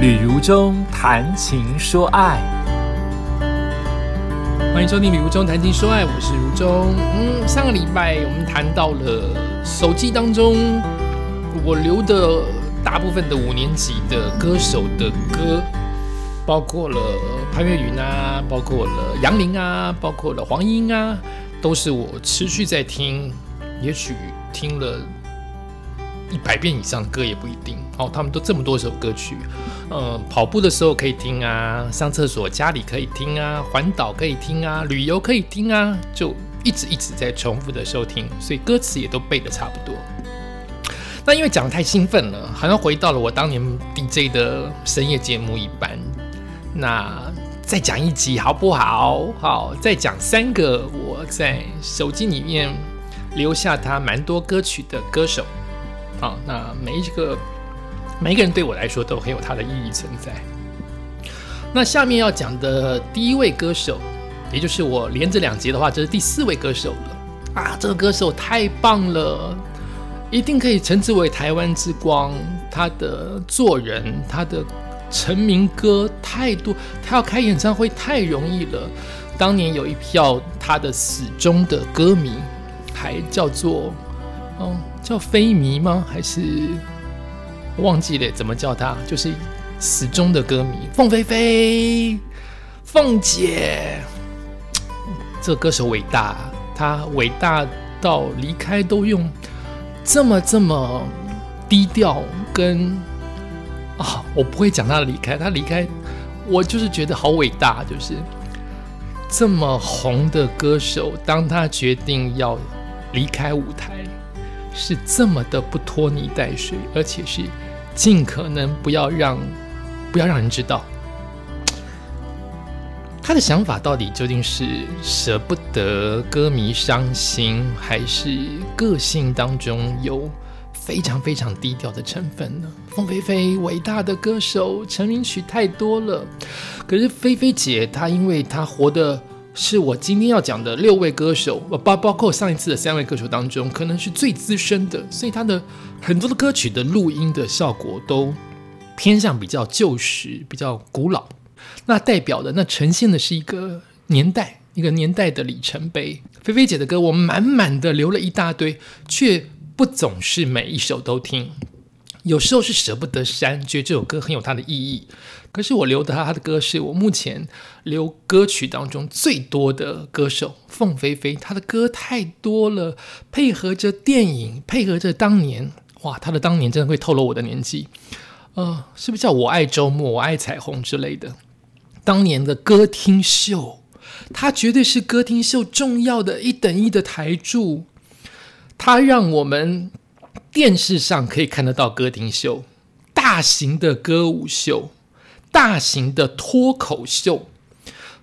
旅如中谈情说爱，欢迎收听《旅如中谈情说爱》，我是如中。嗯，上个礼拜我们谈到了手机当中我留的大部分的五年级的歌手的歌，包括了潘越云啊，包括了杨林啊，包括了黄莺啊，都是我持续在听，也许听了。一百遍以上的歌也不一定哦，他们都这么多首歌曲，嗯，跑步的时候可以听啊，上厕所家里可以听啊，环岛可以听啊，旅游可以听啊，就一直一直在重复的收听，所以歌词也都背的差不多。那因为讲的太兴奋了，好像回到了我当年 DJ 的深夜节目一般。那再讲一集好不好？好，再讲三个我在手机里面留下他蛮多歌曲的歌手。好，那每一个每一个人对我来说都很有他的意义存在。那下面要讲的第一位歌手，也就是我连着两集的话，这是第四位歌手了啊！这个歌手太棒了，一定可以称之为台湾之光。他的做人，他的成名歌太多，他要开演唱会太容易了。当年有一票他的死忠的歌迷，还叫做嗯。叫飞迷吗？还是忘记了怎么叫他？就是死忠的歌迷凤飞飞，凤姐，这歌手伟大，他伟大到离开都用这么这么低调跟啊，我不会讲他的离开，他离开我就是觉得好伟大，就是这么红的歌手，当他决定要离开舞台。是这么的不拖泥带水，而且是尽可能不要让不要让人知道他的想法到底究竟是舍不得歌迷伤心，还是个性当中有非常非常低调的成分呢？凤飞飞伟大的歌手，成名曲太多了，可是菲菲姐她因为她活的。是我今天要讲的六位歌手，包包括上一次的三位歌手当中，可能是最资深的，所以他的很多的歌曲的录音的效果都偏向比较旧时、比较古老。那代表的，那呈现的是一个年代，一个年代的里程碑。菲菲姐的歌，我满满的留了一大堆，却不总是每一首都听。有时候是舍不得删，觉得这首歌很有它的意义。可是我留的他他的歌是我目前留歌曲当中最多的歌手凤飞飞，他的歌太多了，配合着电影，配合着当年，哇，他的当年真的会透露我的年纪。呃，是不是叫我爱周末，我爱彩虹之类的？当年的歌厅秀，它绝对是歌厅秀重要的一等一的台柱，它让我们。电视上可以看得到歌厅秀，大型的歌舞秀，大型的脱口秀。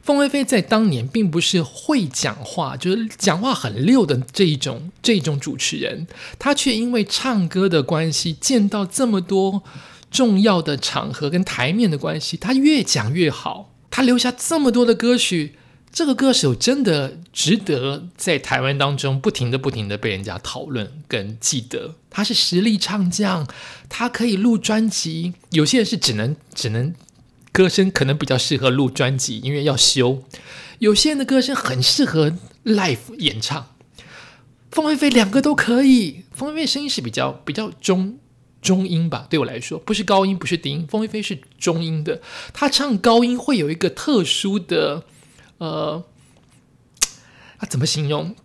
凤飞飞在当年并不是会讲话，就是讲话很溜的这一种这一种主持人，他却因为唱歌的关系，见到这么多重要的场合跟台面的关系，他越讲越好，他留下这么多的歌曲。这个歌手真的值得在台湾当中不停的、不停的被人家讨论跟记得。他是实力唱将，他可以录专辑。有些人是只能只能歌声可能比较适合录专辑，因为要修。有些人的歌声很适合 live 演唱。凤飞飞两个都可以。凤飞飞声音是比较比较中中音吧，对我来说不是高音，不是低音。凤飞飞是中音的，他唱高音会有一个特殊的。呃，啊，怎么形容？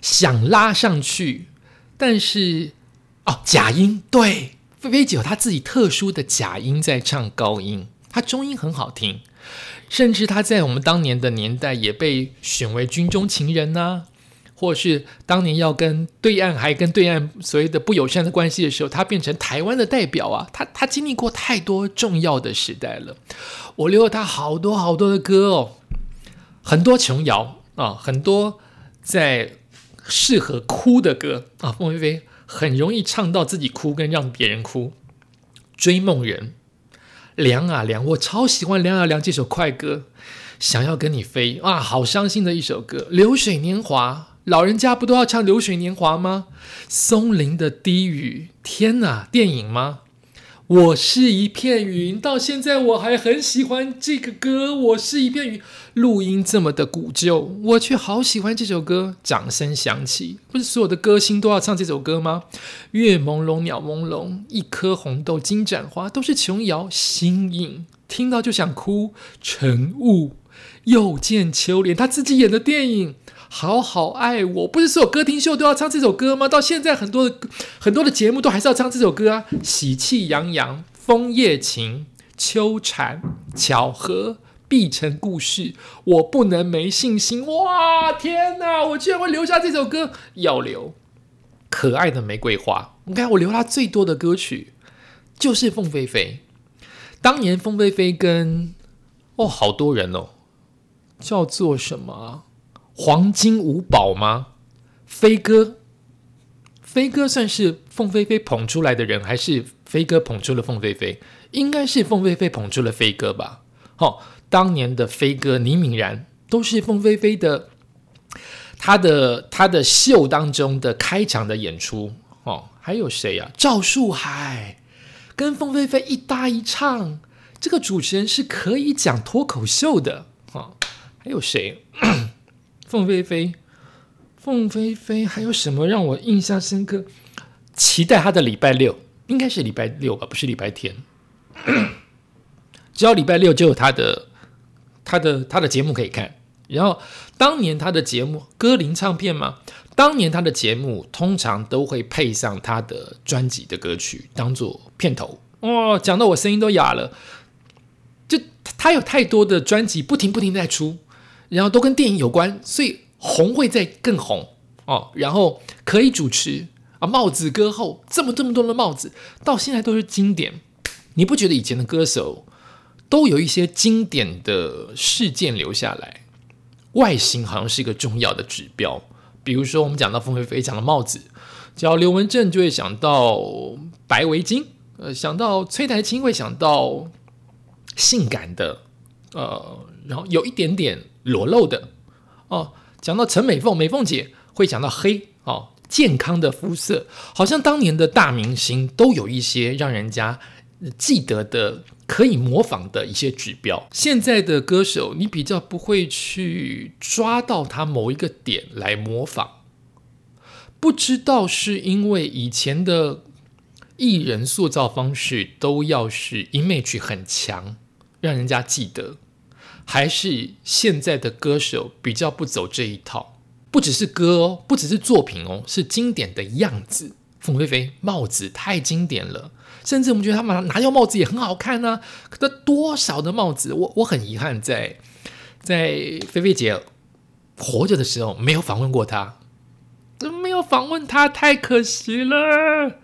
想拉上去，但是哦，假音对，菲菲姐有她自己特殊的假音在唱高音，她中音很好听，甚至她在我们当年的年代也被选为军中情人呐，或是当年要跟对岸还跟对岸所谓的不友善的关系的时候，她变成台湾的代表啊，她她经历过太多重要的时代了，我留了她好多好多的歌哦。很多琼瑶啊，很多在适合哭的歌啊，凤飞飞很容易唱到自己哭跟让别人哭。追梦人，凉啊凉，我超喜欢凉啊凉这首快歌。想要跟你飞啊，好伤心的一首歌。流水年华，老人家不都要唱流水年华吗？松林的低语，天哪，电影吗？我是一片云，到现在我还很喜欢这个歌。我是一片云，录音这么的古旧，我却好喜欢这首歌。掌声响起，不是所有的歌星都要唱这首歌吗？月朦胧，鸟朦胧，一颗红豆，金盏花，都是琼瑶。新颖，听到就想哭。晨雾，又见秋莲，他自己演的电影。好好爱我，不是所有歌厅秀都要唱这首歌吗？到现在很多的很多的节目都还是要唱这首歌啊！喜气洋洋，枫叶情，秋蝉，巧合，必成故事。我不能没信心。哇，天哪！我居然会留下这首歌，要留。可爱的玫瑰花，你看我留他最多的歌曲就是凤飞飞。当年凤飞飞跟哦好多人哦，叫做什么？黄金五宝吗？飞哥，飞哥算是凤飞飞捧出来的人，还是飞哥捧出了凤飞飞？应该是凤飞飞捧出了飞哥吧。哦，当年的飞哥倪敏然都是凤飞飞的，他的他的秀当中的开场的演出。哦，还有谁啊？赵树海跟凤飞飞一搭一唱，这个主持人是可以讲脱口秀的。哦，还有谁？凤飞飞，凤飞飞，还有什么让我印象深刻？期待他的礼拜六，应该是礼拜六吧，不是礼拜天。只要礼拜六就有他的，他的他的节目可以看。然后当年他的节目歌林唱片嘛，当年他的节目通常都会配上他的专辑的歌曲当做片头。哇，讲到我声音都哑了。就他有太多的专辑，不停不停在出。然后都跟电影有关，所以红会再更红哦。然后可以主持啊，帽子歌后这么这么多的帽子，到现在都是经典。你不觉得以前的歌手都有一些经典的事件留下来？外形好像是一个重要的指标。比如说我们讲到凤飞飞讲的帽子，叫刘文正就会想到白围巾，呃，想到崔台青会想到性感的，呃，然后有一点点。裸露的哦，讲到陈美凤，美凤姐会讲到黑哦，健康的肤色，好像当年的大明星都有一些让人家记得的、可以模仿的一些指标。现在的歌手，你比较不会去抓到他某一个点来模仿，不知道是因为以前的艺人塑造方式都要是 image 很强，让人家记得。还是现在的歌手比较不走这一套，不只是歌哦，不只是作品哦，是经典的样子。凤飞飞帽子太经典了，甚至我们觉得他们拿掉帽子也很好看呢。可他多少的帽子，我我很遗憾，在在菲菲姐活着的时候没有访问过她，没有访问她，太可惜了。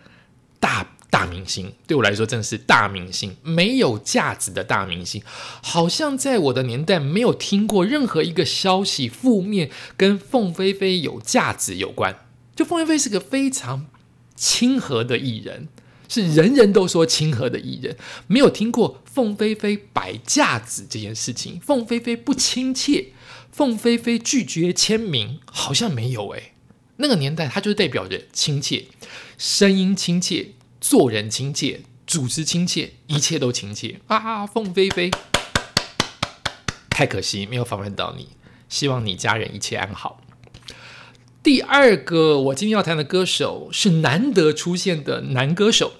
大。大明星对我来说真的是大明星，没有价值的大明星。好像在我的年代没有听过任何一个消息负面跟凤飞飞有价值有关。就凤飞飞是个非常亲和的艺人，是人人都说亲和的艺人，没有听过凤飞飞摆架子这件事情。凤飞飞不亲切，凤飞飞拒绝签名，好像没有诶。那个年代他就是代表着亲切，声音亲切。做人亲切，主持亲切，一切都亲切啊！凤飞飞，太可惜没有访问到你，希望你家人一切安好。第二个我今天要谈的歌手是难得出现的男歌手。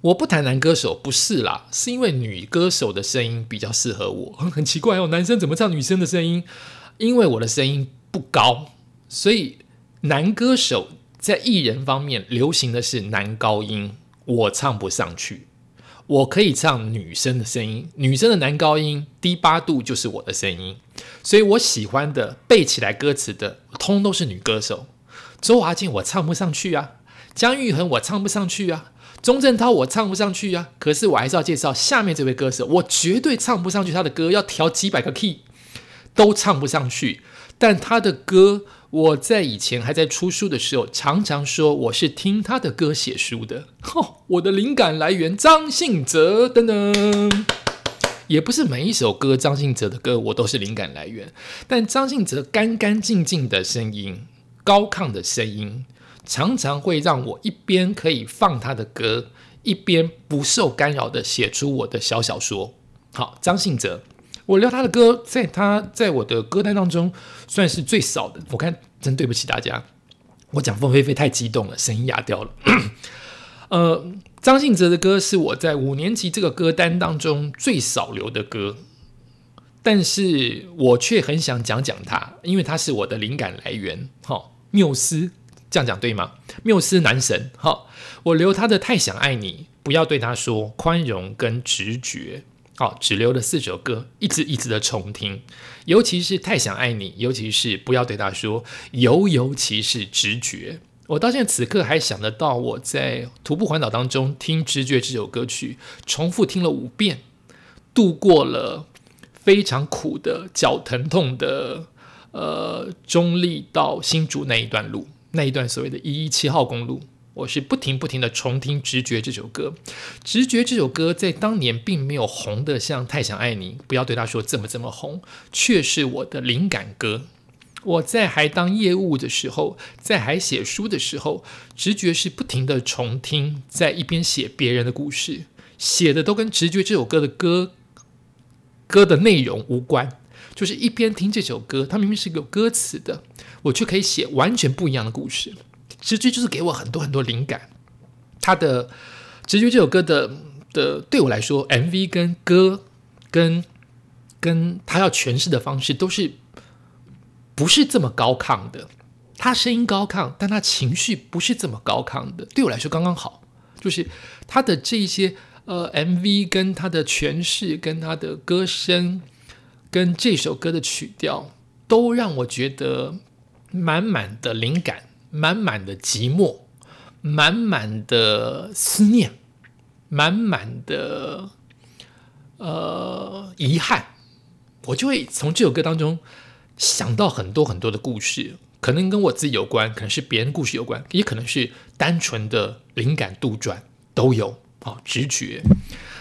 我不谈男歌手，不是啦，是因为女歌手的声音比较适合我。很奇怪哦，男生怎么唱女生的声音？因为我的声音不高，所以男歌手。在艺人方面，流行的是男高音，我唱不上去。我可以唱女生的声音，女生的男高音低八度就是我的声音。所以我喜欢的背起来歌词的，通都是女歌手。周华健我唱不上去啊，姜育恒我唱不上去啊，钟镇涛我唱不上去啊。可是我还是要介绍下面这位歌手，我绝对唱不上去他的歌，要调几百个 key 都唱不上去。但他的歌。我在以前还在出书的时候，常常说我是听他的歌写书的。吼，我的灵感来源张信哲等等，也不是每一首歌张信哲的歌我都是灵感来源，但张信哲干干净净的声音、高亢的声音，常常会让我一边可以放他的歌，一边不受干扰的写出我的小小说。好，张信哲，我留他的歌，在他在我的歌单当中算是最少的。我看真对不起大家，我讲凤飞飞太激动了，声音哑掉了。呃，张信哲的歌是我在五年级这个歌单当中最少留的歌。但是我却很想讲讲他，因为他是我的灵感来源。哈，缪斯这样讲对吗？缪斯男神。哈，我留他的《太想爱你》，不要对他说宽容跟直觉。好，只留了四首歌，一直一直的重听，尤其是《太想爱你》，尤其是不要对他说，尤尤其是直觉。我到现在此刻还想得到，我在徒步环岛当中听《直觉》这首歌曲，重复听了五遍，度过了。非常苦的脚疼痛的，呃，中立到新竹那一段路，那一段所谓的一一七号公路，我是不停不停的重听《直觉》这首歌，《直觉》这首歌在当年并没有红的像《太想爱你》，不要对他说这么这么红，却是我的灵感歌。我在还当业务的时候，在还写书的时候，《直觉》是不停的重听，在一边写别人的故事，写的都跟《直觉》这首歌的歌。歌的内容无关，就是一边听这首歌，它明明是有歌词的，我却可以写完全不一样的故事。直觉就是给我很多很多灵感。他的直觉这首歌的的对我来说，MV 跟歌跟跟他要诠释的方式都是不是这么高亢的。他声音高亢，但他情绪不是这么高亢的。对我来说刚刚好，就是他的这一些。呃，MV 跟他的诠释、跟他的歌声、跟这首歌的曲调，都让我觉得满满的灵感、满满的寂寞、满满的思念、满满的呃遗憾。我就会从这首歌当中想到很多很多的故事，可能跟我自己有关，可能是别人故事有关，也可能是单纯的灵感杜撰，都有。好直觉，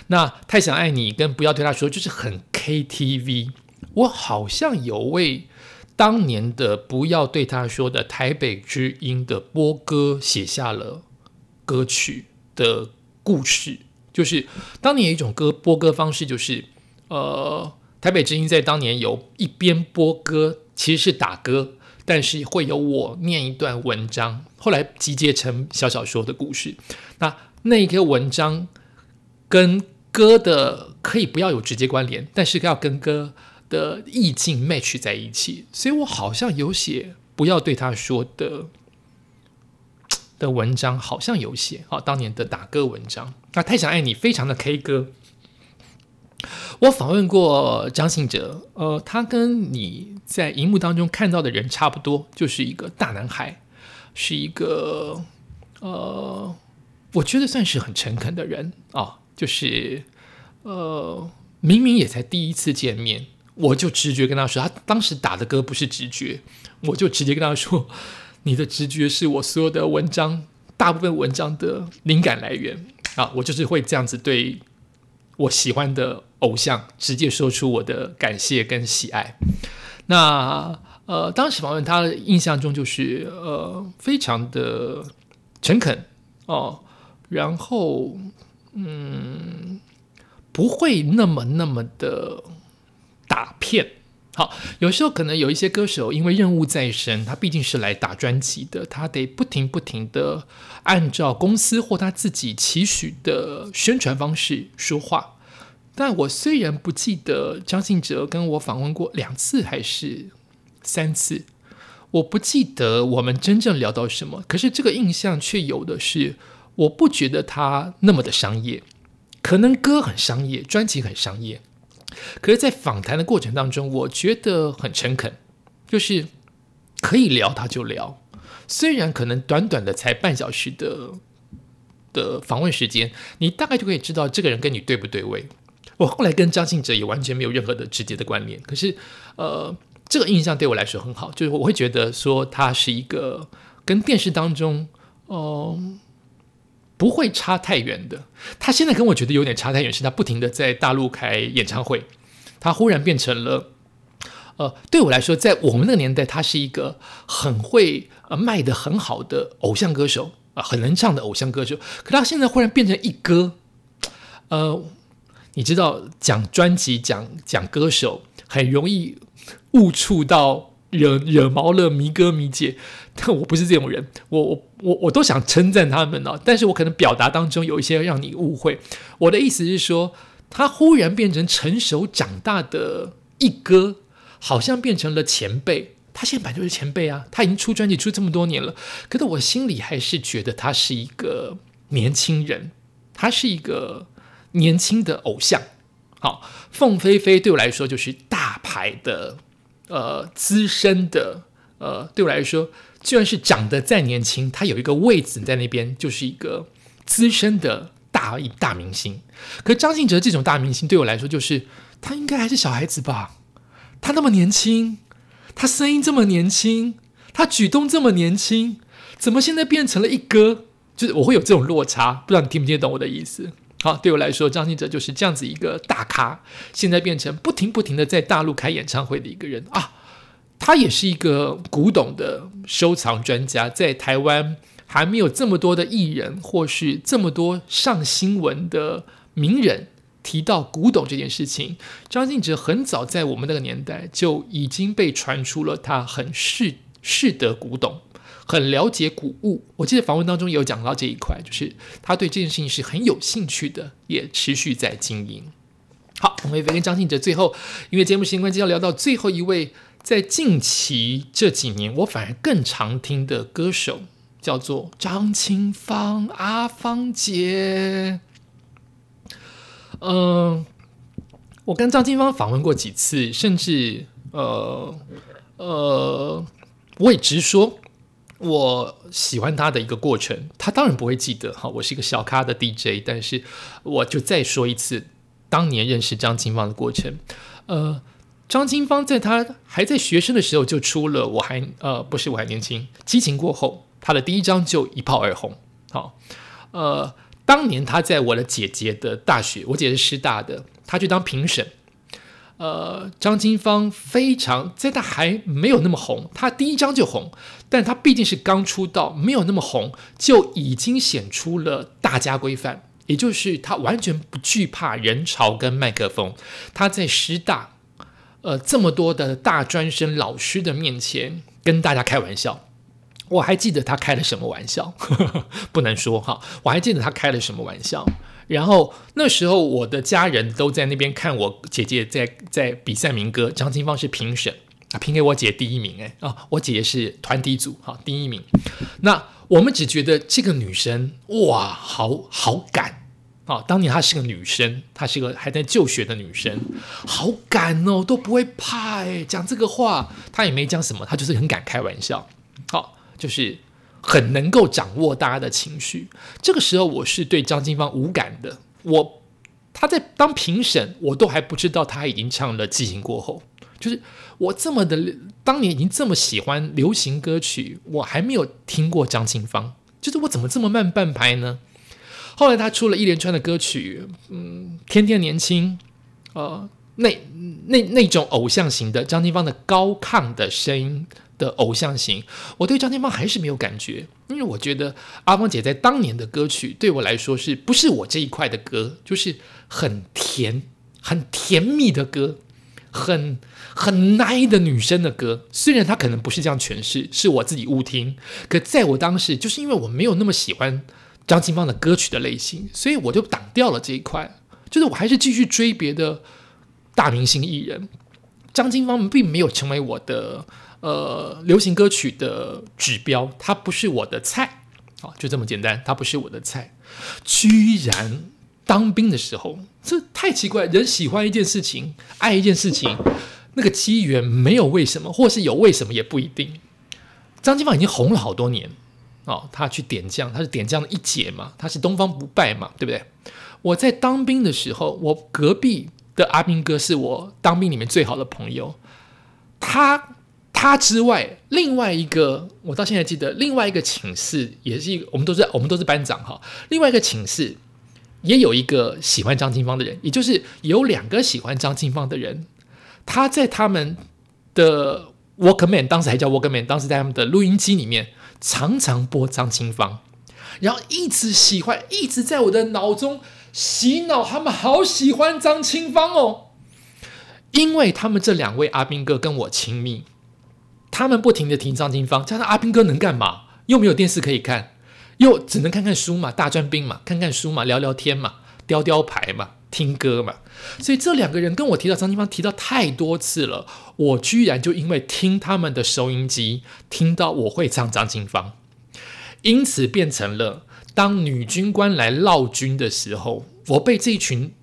那太想爱你跟不要对他说，就是很 KTV。我好像有为当年的不要对他说的台北之音的播歌写下了歌曲的故事。就是当年有一种歌播歌方式，就是呃，台北之音在当年有一边播歌，其实是打歌，但是会有我念一段文章，后来集结成小小说的故事。那那一个文章跟歌的可以不要有直接关联，但是要跟歌的意境 match 在一起，所以我好像有写不要对他说的的文章，好像有写啊，当年的打歌文章。那太想爱你，非常的 K 歌。我访问过张信哲，呃，他跟你在荧幕当中看到的人差不多，就是一个大男孩，是一个呃。我觉得算是很诚恳的人啊，就是呃，明明也才第一次见面，我就直觉跟他说，他当时打的歌不是直觉，我就直接跟他说，你的直觉是我所有的文章大部分文章的灵感来源啊，我就是会这样子对我喜欢的偶像直接说出我的感谢跟喜爱。那呃，当时访问他的印象中就是呃，非常的诚恳哦。然后，嗯，不会那么那么的打片。好，有时候可能有一些歌手，因为任务在身，他毕竟是来打专辑的，他得不停不停的按照公司或他自己期许的宣传方式说话。但我虽然不记得张信哲跟我访问过两次还是三次，我不记得我们真正聊到什么，可是这个印象却有的是。我不觉得他那么的商业，可能歌很商业，专辑很商业，可是，在访谈的过程当中，我觉得很诚恳，就是可以聊他就聊，虽然可能短短的才半小时的的访问时间，你大概就可以知道这个人跟你对不对位。我后来跟张信哲也完全没有任何的直接的关联，可是，呃，这个印象对我来说很好，就是我会觉得说他是一个跟电视当中，嗯。不会差太远的。他现在跟我觉得有点差太远，是他不停的在大陆开演唱会，他忽然变成了，呃，对我来说，在我们那个年代，他是一个很会呃卖的很好的偶像歌手啊，很能唱的偶像歌手。可他现在忽然变成一哥，呃，你知道讲专辑、讲讲歌手，很容易误触到惹惹毛了迷哥迷姐。但我不是这种人，我我我我都想称赞他们哦，但是我可能表达当中有一些让你误会。我的意思是说，他忽然变成成熟长大的一哥，好像变成了前辈。他现在本来就是前辈啊，他已经出专辑出这么多年了，可是我心里还是觉得他是一个年轻人，他是一个年轻的偶像。好，凤飞飞对我来说就是大牌的，呃，资深的，呃，对我来说，就算是长得再年轻，他有一个位置在那边，就是一个资深的大一大明星。可张信哲这种大明星对我来说，就是他应该还是小孩子吧，他那么年轻。他声音这么年轻，他举动这么年轻，怎么现在变成了一哥？就是我会有这种落差，不知道你听不听得懂我的意思？好，对我来说，张信哲就是这样子一个大咖，现在变成不停不停的在大陆开演唱会的一个人啊。他也是一个古董的收藏专家，在台湾还没有这么多的艺人，或是这么多上新闻的名人。提到古董这件事情，张信哲很早在我们那个年代就已经被传出了他很识识得古董，很了解古物。我记得访问当中也有讲到这一块，就是他对这件事情是很有兴趣的，也持续在经营。好，我们跟张信哲最后，因为节目时间关系，要聊到最后一位，在近期这几年我反而更常听的歌手，叫做张清芳阿芳姐。嗯，我跟张清芳访问过几次，甚至呃呃，我也直说我喜欢他的一个过程。他当然不会记得哈，我是一个小咖的 DJ，但是我就再说一次，当年认识张清芳的过程。呃，张清芳在他还在学生的时候就出了，我还呃不是我还年轻，激情过后，他的第一张就一炮而红。好，呃。当年他在我的姐姐的大学，我姐是师大的，他去当评审。呃，张金芳非常在他还没有那么红，他第一张就红，但他毕竟是刚出道，没有那么红，就已经显出了大家规范，也就是他完全不惧怕人潮跟麦克风。他在师大，呃，这么多的大专生老师的面前跟大家开玩笑。我还记得他开了什么玩笑，不能说哈。我还记得他开了什么玩笑。然后那时候我的家人都在那边看我姐姐在在比赛民歌，张清芳是评审啊，评给我姐第一名哎啊，我姐姐是团体组哈第一名。那我们只觉得这个女生哇，好好敢啊！当年她是个女生，她是个还在就学的女生，好敢哦，都不会怕哎，讲这个话她也没讲什么，她就是很敢开玩笑。好。就是很能够掌握大家的情绪。这个时候，我是对张金芳无感的。我他在当评审，我都还不知道他已经唱了《激情过后》。就是我这么的当年已经这么喜欢流行歌曲，我还没有听过张清芳。就是我怎么这么慢半拍呢？后来他出了一连串的歌曲，嗯，天天年轻，呃，那那那种偶像型的张清芳的高亢的声音。的偶像型，我对张清芳还是没有感觉，因为我觉得阿芳姐在当年的歌曲对我来说是不是我这一块的歌，就是很甜、很甜蜜的歌，很很奶的女生的歌。虽然她可能不是这样诠释，是我自己误听，可在我当时，就是因为我没有那么喜欢张清芳的歌曲的类型，所以我就挡掉了这一块。就是我还是继续追别的大明星艺人，张清芳并没有成为我的。呃，流行歌曲的指标，它不是我的菜，啊，就这么简单，它不是我的菜。居然当兵的时候，这太奇怪。人喜欢一件事情，爱一件事情，那个机缘没有为什么，或是有为什么也不一定。张金芳已经红了好多年哦，他去点将，他是点将的一姐嘛，他是东方不败嘛，对不对？我在当兵的时候，我隔壁的阿兵哥是我当兵里面最好的朋友，他。他之外，另外一个我到现在记得，另外一个寝室也是一个，我们都是我们都是班长哈。另外一个寝室也有一个喜欢张清芳的人，也就是有两个喜欢张清芳的人。他在他们的 Walkman，当时还叫 Walkman，当时在他们的录音机里面常常播张清芳。然后一直喜欢，一直在我的脑中洗脑，他们好喜欢张清芳哦，因为他们这两位阿兵哥跟我亲密，他们不停的听张清芳，加上阿兵哥能干嘛？又没有电视可以看，又只能看看书嘛，大专兵嘛，看看书嘛，聊聊天嘛，雕雕牌嘛，听歌嘛，所以这两个人跟我提到张清芳提到太多次了，我居然就因为听他们的收音机，听到我会唱张清芳，因此变成了当女军官来闹军的时候，我被这一群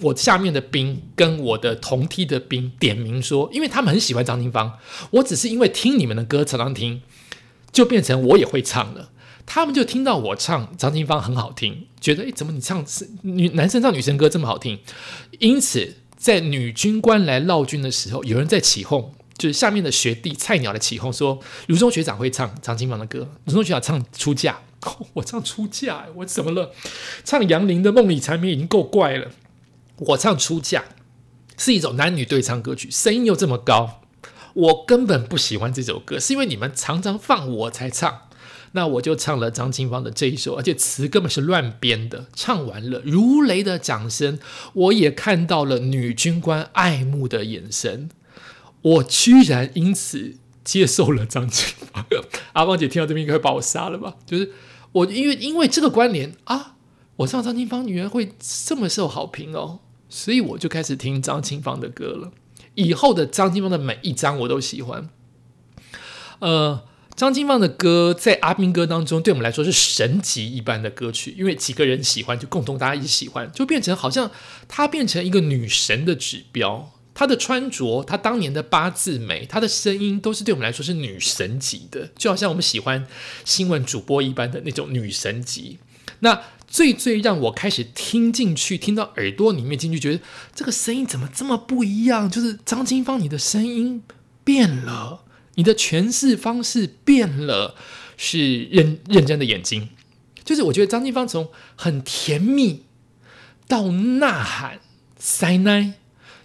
我下面的兵跟我的同梯的兵点名说，因为他们很喜欢张清芳，我只是因为听你们的歌常常听。就变成我也会唱了，他们就听到我唱张清芳很好听，觉得诶，怎么你唱女男生唱女生歌这么好听？因此，在女军官来闹军的时候，有人在起哄，就是下面的学弟菜鸟的起哄，说卢中学长会唱张清芳的歌，卢中学长唱出嫁，我唱出嫁，我怎么了？唱杨林的梦里缠绵已经够怪了，我唱出嫁是一种男女对唱歌曲，声音又这么高。我根本不喜欢这首歌，是因为你们常常放我才唱，那我就唱了张清芳的这一首，而且词根本是乱编的。唱完了，如雷的掌声，我也看到了女军官爱慕的眼神，我居然因此接受了张清芳。阿芳姐听到这边应该会把我杀了吧？就是我因为因为这个关联啊，我唱张清芳女儿会这么受好评哦，所以我就开始听张清芳的歌了。以后的张清芳的每一张我都喜欢。呃，张清芳的歌在阿兵哥当中，对我们来说是神级一般的歌曲，因为几个人喜欢，就共同大家一起喜欢，就变成好像她变成一个女神的指标。她的穿着，她当年的八字眉，她的声音，都是对我们来说是女神级的，就好像我们喜欢新闻主播一般的那种女神级。那最最让我开始听进去，听到耳朵里面进去，觉得这个声音怎么这么不一样？就是张清芳，你的声音变了，你的诠释方式变了，是认认真的眼睛。就是我觉得张清芳从很甜蜜到呐喊塞奶，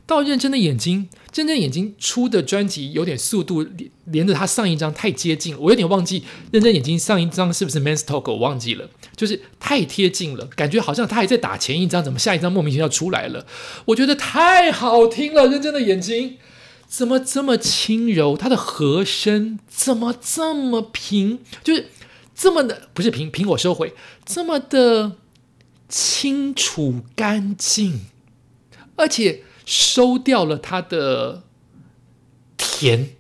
到认真的眼睛。真正眼睛出的专辑有点速度，连连着他上一张太接近，我有点忘记认真眼睛上一张是不是 Man's Talk，我忘记了，就是太贴近了，感觉好像他还在打前一张，怎么下一张莫名其妙出来了？我觉得太好听了，认真的眼睛怎么这么轻柔？他的和声怎么这么平？就是这么的不是平平，我收回，这么的清楚干净，而且。收掉了它的甜，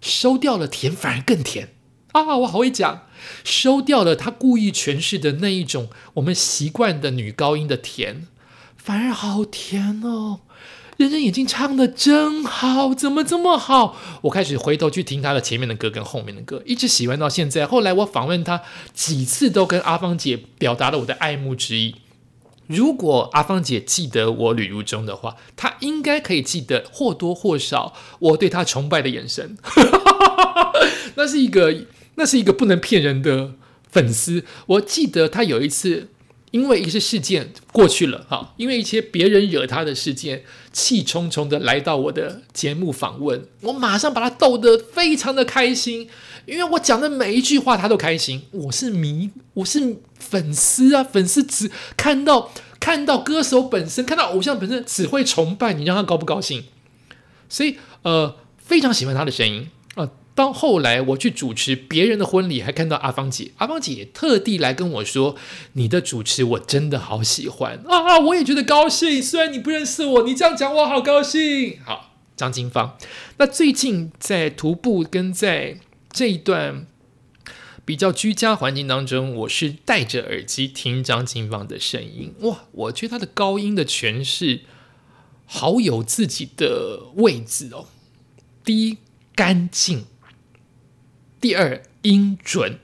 收掉了甜，反而更甜啊！我好会讲，收掉了他故意诠释的那一种我们习惯的女高音的甜，反而好甜哦！人人眼睛唱的真好，怎么这么好？我开始回头去听他的前面的歌跟后面的歌，一直喜欢到现在。后来我访问他几次，都跟阿芳姐表达了我的爱慕之意。如果阿芳姐记得我旅途中的话，她应该可以记得或多或少我对她崇拜的眼神。那是一个，那是一个不能骗人的粉丝。我记得她有一次，因为一些事件过去了，哈，因为一些别人惹她的事件，气冲冲的来到我的节目访问，我马上把她逗得非常的开心。因为我讲的每一句话，他都开心。我是迷，我是粉丝啊！粉丝只看到看到歌手本身，看到偶像本身，只会崇拜你，让他高不高兴？所以，呃，非常喜欢他的声音啊。到后来我去主持别人的婚礼，还看到阿芳姐，阿芳姐也特地来跟我说：“你的主持我真的好喜欢啊！”我也觉得高兴。虽然你不认识我，你这样讲我好高兴。好，张金芳，那最近在徒步跟在。这一段比较居家环境当中，我是戴着耳机听张清芳的声音。哇，我觉得她的高音的诠释好有自己的位置哦。第一，干净；第二，音准。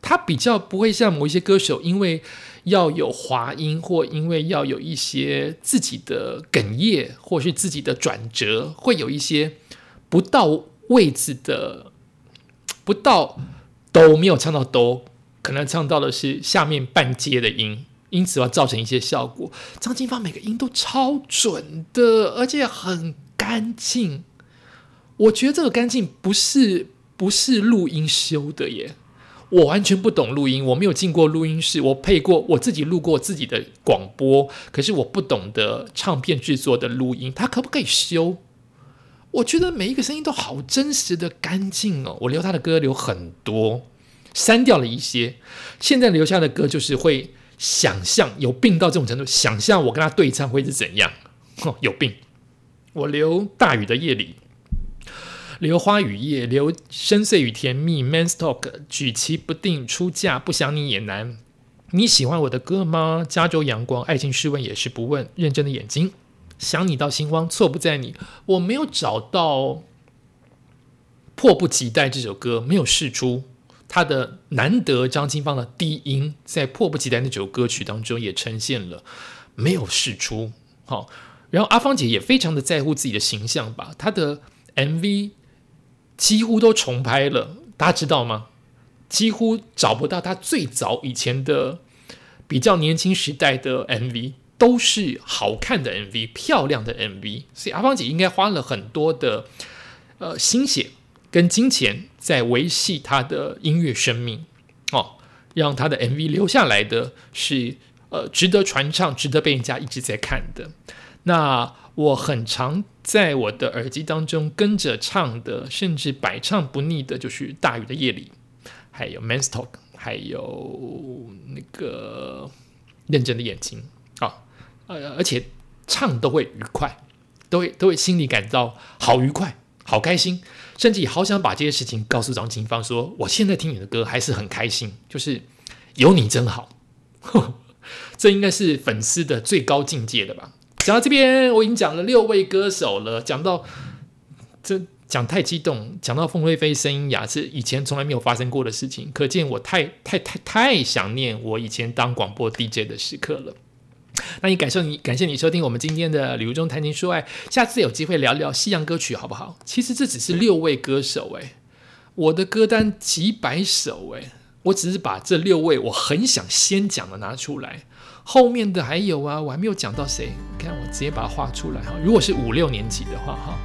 他比较不会像某一些歌手，因为要有滑音，或因为要有一些自己的哽咽，或是自己的转折，会有一些不到位置的。不到都没有唱到都，可能唱到的是下面半阶的音，因此要造成一些效果。张清芳每个音都超准的，而且很干净。我觉得这个干净不是不是录音修的耶，我完全不懂录音，我没有进过录音室，我配过我自己录过自己的广播，可是我不懂得唱片制作的录音，它可不可以修？我觉得每一个声音都好真实的干净哦。我留他的歌留很多，删掉了一些，现在留下的歌就是会想象有病到这种程度，想象我跟他对唱会是怎样，哦，有病。我留大雨的夜里。留花雨夜，留深邃与甜蜜。Man's talk，举棋不定，出嫁不想你也难。你喜欢我的歌吗？加州阳光，爱情试问也是不问。认真的眼睛，想你到心慌，错不在你。我没有找到迫不及待这首歌，没有试出他的难得。张清芳的低音在迫不及待那首歌曲当中也呈现了，没有试出。好，然后阿芳姐也非常的在乎自己的形象吧，她的 MV。几乎都重拍了，大家知道吗？几乎找不到她最早以前的比较年轻时代的 MV，都是好看的 MV，漂亮的 MV。所以阿芳姐应该花了很多的呃心血跟金钱在维系她的音乐生命哦，让她的 MV 留下来的是呃值得传唱、值得被人家一直在看的。那我很常在我的耳机当中跟着唱的，甚至百唱不腻的，就是《大雨的夜里》，还有《Man's Talk》，还有那个《认真的眼睛》啊，呃，而且唱都会愉快，都会都会心里感到好愉快、好开心，甚至好想把这些事情告诉张清芳，说我现在听你的歌还是很开心，就是有你真好，这应该是粉丝的最高境界的吧。讲到这边，我已经讲了六位歌手了。讲到这讲太激动，讲到凤飞飞声音哑，是以前从来没有发生过的事情。可见我太太太太想念我以前当广播 DJ 的时刻了。那你感受你感谢你收听我们今天的礼物中谈情说爱，下次有机会聊聊西洋歌曲好不好？其实这只是六位歌手诶，我的歌单几百首诶，我只是把这六位我很想先讲的拿出来。后面的还有啊，我还没有讲到谁？看我直接把它画出来哈。如果是五六年级的话哈，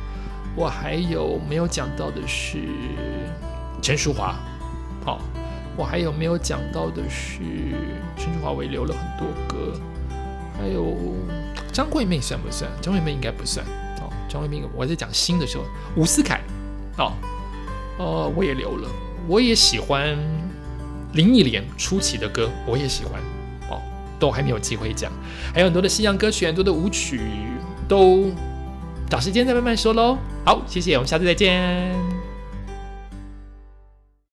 我还有没有讲到的是陈淑华，好，我还有没有讲到的是陈淑华，我也留了很多歌，还有张惠妹算不算？张惠妹应该不算哦。张惠妹，我在讲新的时候，伍思凯哦，哦，我也留了，我也喜欢林忆莲初期的歌，我也喜欢哦。都还没有机会讲，还有很多的西洋歌曲，很多的舞曲，都找时间再慢慢说喽。好，谢谢，我们下次再见。